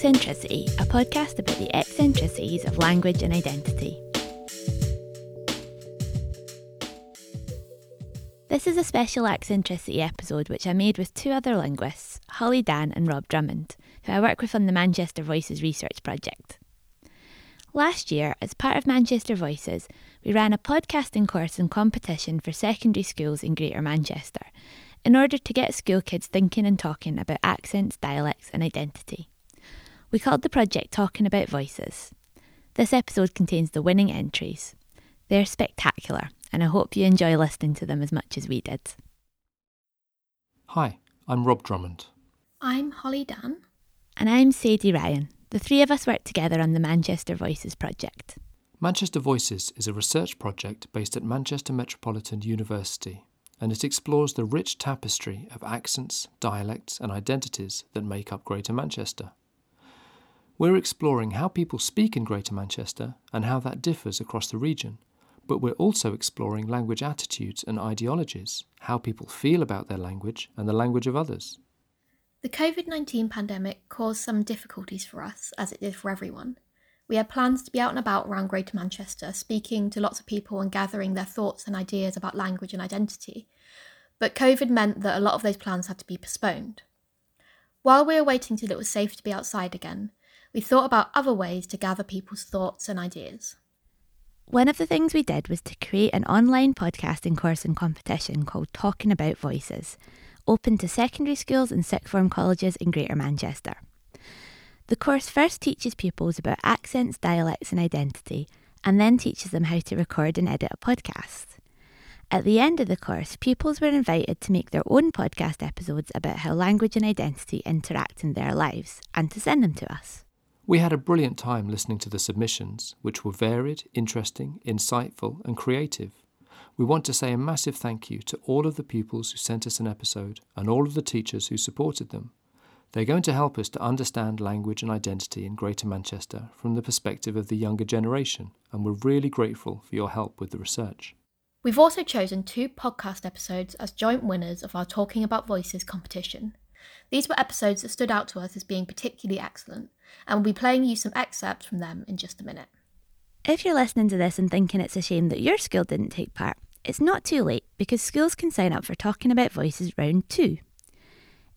Accentricity, a podcast about the eccentricities of language and identity. This is a special Accentricity episode which I made with two other linguists, Holly Dunn and Rob Drummond, who I work with on the Manchester Voices research project. Last year, as part of Manchester Voices, we ran a podcasting course and competition for secondary schools in Greater Manchester in order to get school kids thinking and talking about accents, dialects, and identity. We called the project Talking About Voices. This episode contains the winning entries. They're spectacular, and I hope you enjoy listening to them as much as we did. Hi, I'm Rob Drummond. I'm Holly Dunn. And I'm Sadie Ryan. The three of us work together on the Manchester Voices project. Manchester Voices is a research project based at Manchester Metropolitan University, and it explores the rich tapestry of accents, dialects, and identities that make up Greater Manchester. We're exploring how people speak in Greater Manchester and how that differs across the region, but we're also exploring language attitudes and ideologies, how people feel about their language and the language of others. The COVID 19 pandemic caused some difficulties for us, as it did for everyone. We had plans to be out and about around Greater Manchester, speaking to lots of people and gathering their thoughts and ideas about language and identity. But COVID meant that a lot of those plans had to be postponed. While we were waiting till it was safe to be outside again, we thought about other ways to gather people's thoughts and ideas. One of the things we did was to create an online podcasting course and competition called Talking About Voices, open to secondary schools and sixth form colleges in Greater Manchester. The course first teaches pupils about accents, dialects, and identity, and then teaches them how to record and edit a podcast. At the end of the course, pupils were invited to make their own podcast episodes about how language and identity interact in their lives and to send them to us. We had a brilliant time listening to the submissions, which were varied, interesting, insightful, and creative. We want to say a massive thank you to all of the pupils who sent us an episode and all of the teachers who supported them. They're going to help us to understand language and identity in Greater Manchester from the perspective of the younger generation, and we're really grateful for your help with the research. We've also chosen two podcast episodes as joint winners of our Talking About Voices competition. These were episodes that stood out to us as being particularly excellent, and we'll be playing you some excerpts from them in just a minute. If you're listening to this and thinking it's a shame that your school didn't take part, it's not too late because schools can sign up for Talking About Voices round two.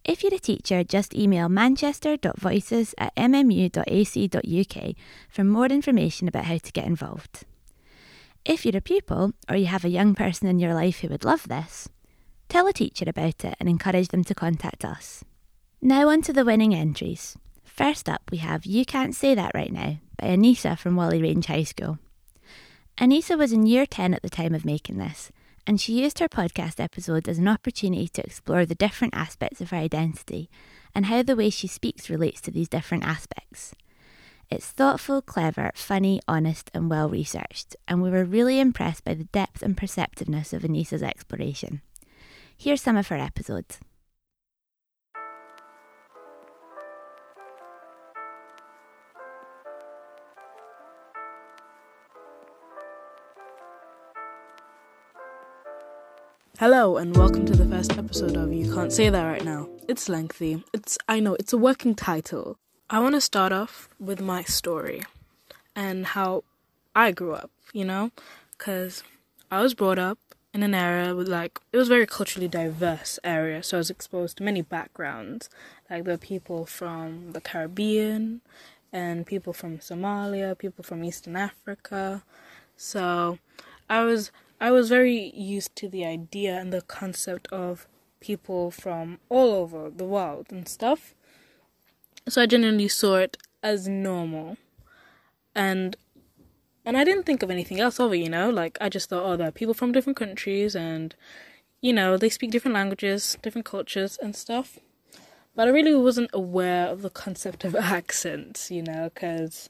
If you're a teacher, just email manchester.voices at mmu.ac.uk for more information about how to get involved. If you're a pupil or you have a young person in your life who would love this, tell a teacher about it and encourage them to contact us. Now on to the winning entries. First up, we have You Can't Say That Right Now by Anissa from Whalley Range High School. Anissa was in year 10 at the time of making this, and she used her podcast episode as an opportunity to explore the different aspects of her identity and how the way she speaks relates to these different aspects. It's thoughtful, clever, funny, honest, and well researched, and we were really impressed by the depth and perceptiveness of Anissa's exploration. Here's some of her episodes. Hello and welcome to the first episode of You Can't Say That Right Now. It's lengthy. It's I know it's a working title. I want to start off with my story and how I grew up, you know? Cuz I was brought up in an area with like it was very culturally diverse area, so I was exposed to many backgrounds. Like there were people from the Caribbean and people from Somalia, people from Eastern Africa. So I was I was very used to the idea and the concept of people from all over the world and stuff. So I genuinely saw it as normal. And and I didn't think of anything else of it, you know? Like I just thought, oh, there are people from different countries and you know, they speak different languages, different cultures and stuff. But I really wasn't aware of the concept of accents, you know, because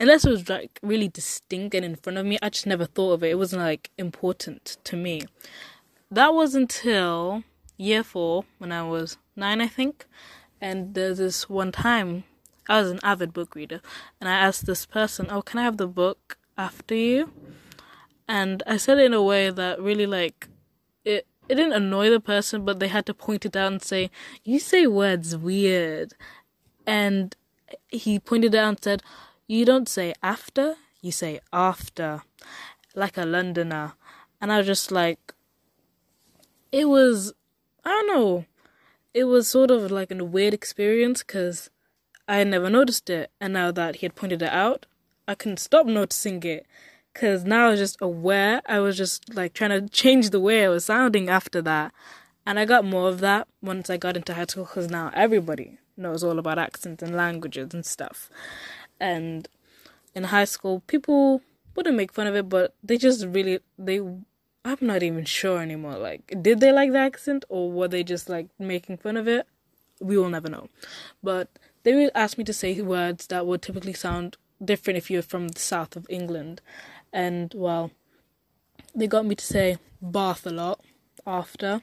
unless it was like really distinct and in front of me, I just never thought of it. It wasn't like important to me. That was until year four when I was nine, I think. And there's this one time I was an avid book reader, and I asked this person, "Oh, can I have the book after you?" And I said it in a way that really like it. It didn't annoy the person, but they had to point it out and say, "You say words weird," and he pointed out and said, You don't say after, you say after, like a Londoner. And I was just like, it was, I don't know, it was sort of like a weird experience because I had never noticed it. And now that he had pointed it out, I couldn't stop noticing it because now I was just aware. I was just like trying to change the way I was sounding after that. And I got more of that once I got into high school because now everybody knows all about accents and languages and stuff. And in high school, people wouldn't make fun of it, but they just really they. I'm not even sure anymore. Like, did they like the accent or were they just like making fun of it? We will never know. But they would ask me to say words that would typically sound different if you're from the south of England. And well, they got me to say bath a lot after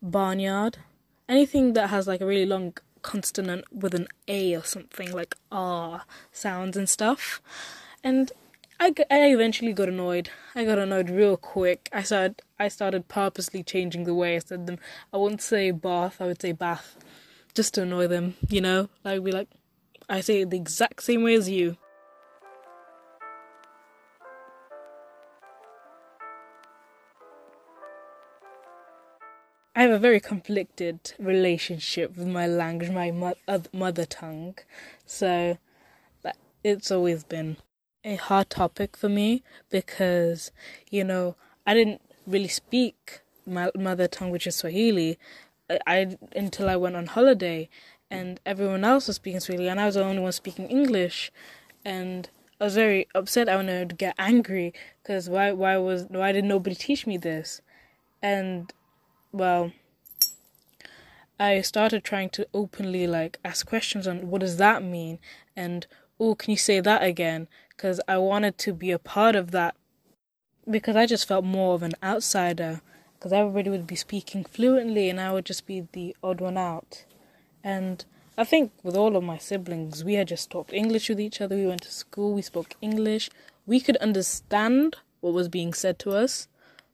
barnyard, anything that has like a really long consonant with an A or something like R sounds and stuff. And I, I eventually got annoyed. I got annoyed real quick. I started I started purposely changing the way I said them. I wouldn't say bath, I would say bath, just to annoy them. You know, I'd be like, I say it the exact same way as you. I have a very conflicted relationship with my language, my mother tongue. So it's always been a hard topic for me because, you know, I didn't really speak my mother tongue, which is Swahili, I, I until I went on holiday, and everyone else was speaking Swahili, and I was the only one speaking English, and I was very upset. I wanted to get angry because why why was why did nobody teach me this, and well, I started trying to openly like ask questions on what does that mean and oh, can you say that again? Because I wanted to be a part of that because I just felt more of an outsider because everybody would be speaking fluently and I would just be the odd one out. And I think with all of my siblings, we had just talked English with each other. We went to school, we spoke English. We could understand what was being said to us,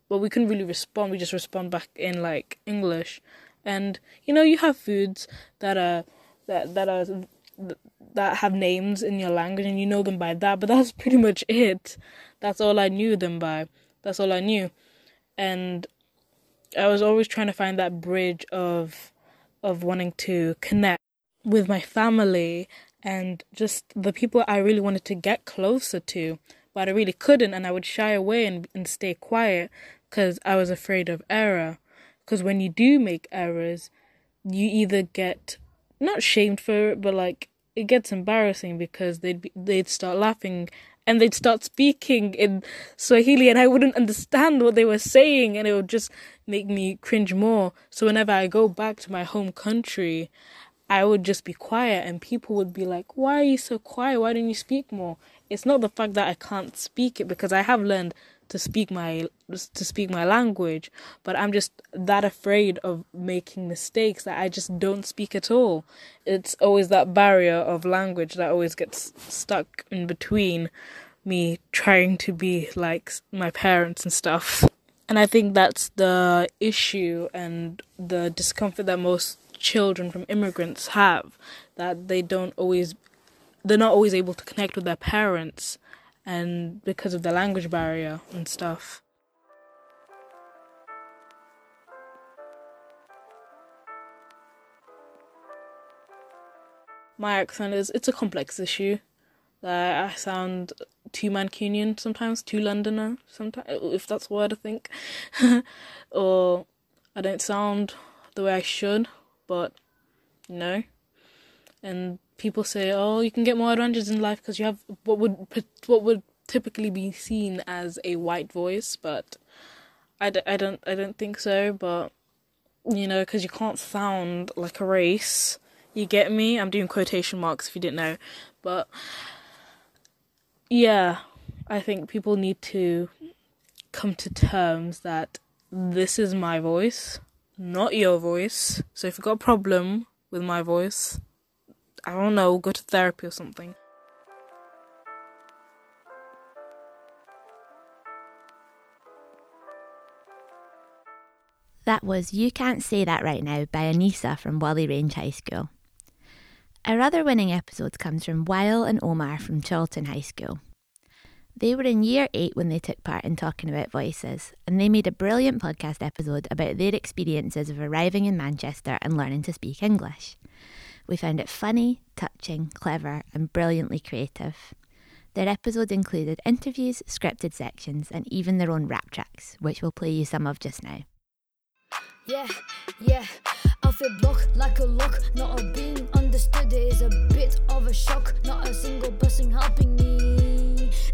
but we couldn't really respond. We just respond back in like English. And you know, you have foods that are that that are that have names in your language and you know them by that, but that's pretty much it. That's all I knew them by. That's all I knew. And I was always trying to find that bridge of of wanting to connect with my family and just the people I really wanted to get closer to, but I really couldn't and I would shy away and and stay quiet because I was afraid of error. Because when you do make errors, you either get not shamed for it, but like it gets embarrassing because they'd be, they'd start laughing and they'd start speaking in Swahili and I wouldn't understand what they were saying and it would just make me cringe more. So whenever I go back to my home country, I would just be quiet and people would be like, "Why are you so quiet? Why don't you speak more?" It's not the fact that I can't speak it because I have learned to speak my to speak my language but i'm just that afraid of making mistakes that i just don't speak at all it's always that barrier of language that always gets stuck in between me trying to be like my parents and stuff and i think that's the issue and the discomfort that most children from immigrants have that they don't always they're not always able to connect with their parents and because of the language barrier and stuff. My accent is it's a complex issue. That I sound too Mancunian sometimes, too Londoner sometimes, if that's a word I think, or I don't sound the way I should, but no. and people say, "Oh, you can get more advantages in life because you have what would what would typically be seen as a white voice," but I d- I don't I don't think so. But you know, because you can't sound like a race. You get me? I'm doing quotation marks if you didn't know, but yeah, I think people need to come to terms that this is my voice, not your voice. So if you've got a problem with my voice, I don't know, go to therapy or something. That was You Can't Say That Right Now by Anissa from Whalley Range High School. Our other winning episode comes from Weil and Omar from Chorlton High School. They were in year eight when they took part in Talking About Voices, and they made a brilliant podcast episode about their experiences of arriving in Manchester and learning to speak English. We found it funny, touching, clever, and brilliantly creative. Their episode included interviews, scripted sections, and even their own rap tracks, which we'll play you some of just now. Yeah, yeah. I feel blocked like a lock. Not a being understood it is a bit of a shock. Not a single person helping me.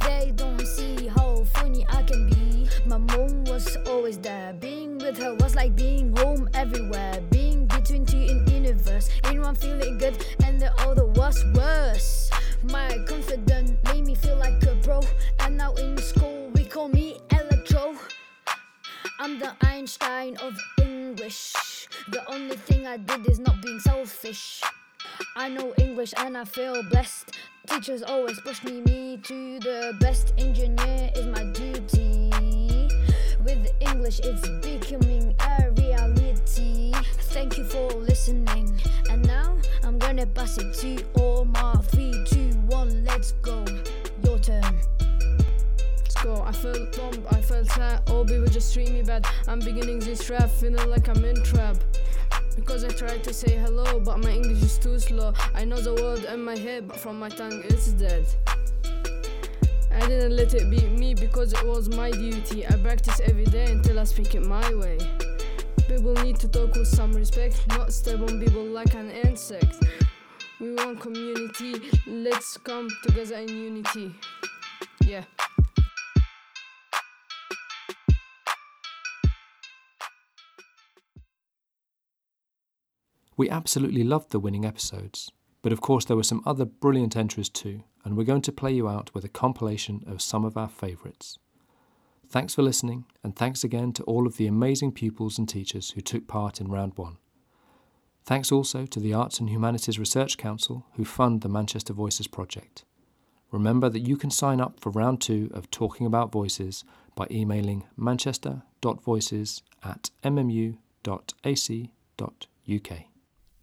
They don't see how funny I can be. My mom was always there. Being with her was like being home everywhere. Being between two in universe. In one feeling good and the other was worse. My confidence made me feel like a pro. And now in school we call me Electro. I'm the Einstein of English. The only thing I did is not being selfish. I know English and I feel blessed. Teachers always push me, me to the best. Engineer is my duty. With English, it's becoming a reality. Thank you for listening. And now I'm gonna pass it to Omar. Three, two, one, let's go. Your turn. Let's go. I felt dumb, I felt sad. All people just treat me bad. I'm beginning this rap, feeling like I'm in trap. Because I tried to say hello, but my English is too slow. I know the word in my head, but from my tongue it's dead. I didn't let it beat me because it was my duty. I practice every day until I speak it my way. People need to talk with some respect, not step on people like an insect. We want community, let's come together in unity. We absolutely loved the winning episodes, but of course there were some other brilliant entries too, and we're going to play you out with a compilation of some of our favourites. Thanks for listening, and thanks again to all of the amazing pupils and teachers who took part in round one. Thanks also to the Arts and Humanities Research Council who fund the Manchester Voices project. Remember that you can sign up for round two of Talking About Voices by emailing manchester.voices at mmu.ac.uk.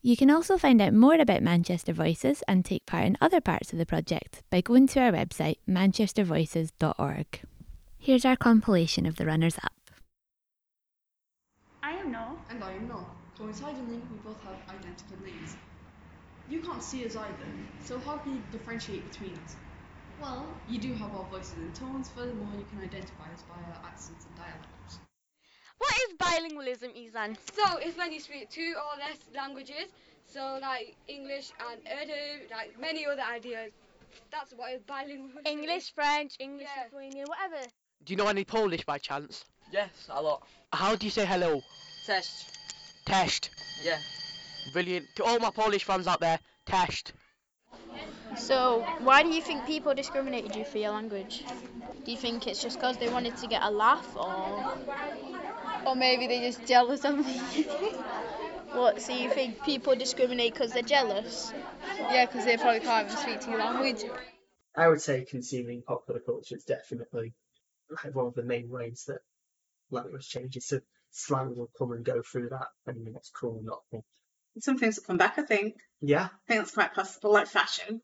You can also find out more about Manchester Voices and take part in other parts of the project by going to our website manchestervoices.org. Here's our compilation of the runners up. I am No. And I am not. Coincidentally, we both have identical names. You can't see us either, so how can you differentiate between us? Well, you do have our voices and tones, furthermore, you can identify us by our accents and dialects. What is bilingualism, Izan? So it's when you speak two or less languages, so like English and Urdu, like many other ideas. That's what is bilingualism. English, French, English, Yeah. Lithuanian, whatever. Do you know any Polish by chance? Yes, a lot. How do you say hello? Test. Test. Yeah. Brilliant. To all my Polish fans out there, test. So, why do you think people discriminated you for your language? Do you think it's just because they wanted to get a laugh, or or maybe they're just jealous of me? what? So you think people discriminate because they're jealous? Yeah, because they probably can't even speak to your language. I would say consuming popular culture is definitely like one of the main ways that language changes. So slang will come and go through that, and what's cool and not cool. Some things will come back, I think. Yeah, I think that's quite possible, like fashion.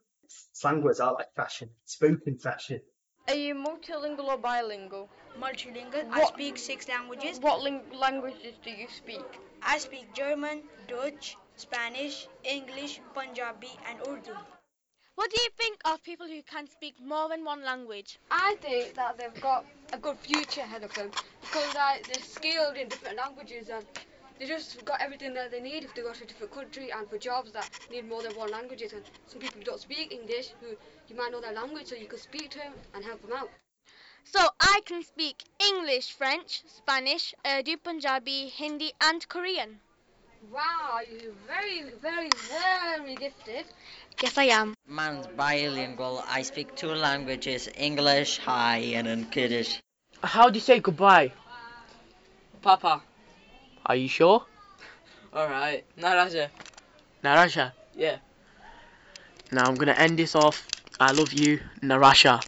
slang words are like fashion, spoken fashion. Are you multilingual or bilingual? Multilingual. I speak six languages. What ling- languages do you speak? I speak German, Dutch, Spanish, English, Punjabi, and Urdu. What do you think of people who can speak more than one language? I think that they've got a good future ahead of them because like they're skilled in different languages and they just got everything that they need if they go to a different country and for jobs that need more than one languages and some people who don't speak English who you might know their language so you could speak to them and help them out. So I can speak English, French, Spanish, Urdu, Punjabi, Hindi, and Korean. Wow, you're very, very, very gifted. Yes, I am. Man's bilingual. I speak two languages, English, Thai, and then Kurdish. How do you say goodbye? Papa. Are you sure? Alright. Naraja. Narasha. Yeah. Now I'm gonna end this off. I love you, Narasha.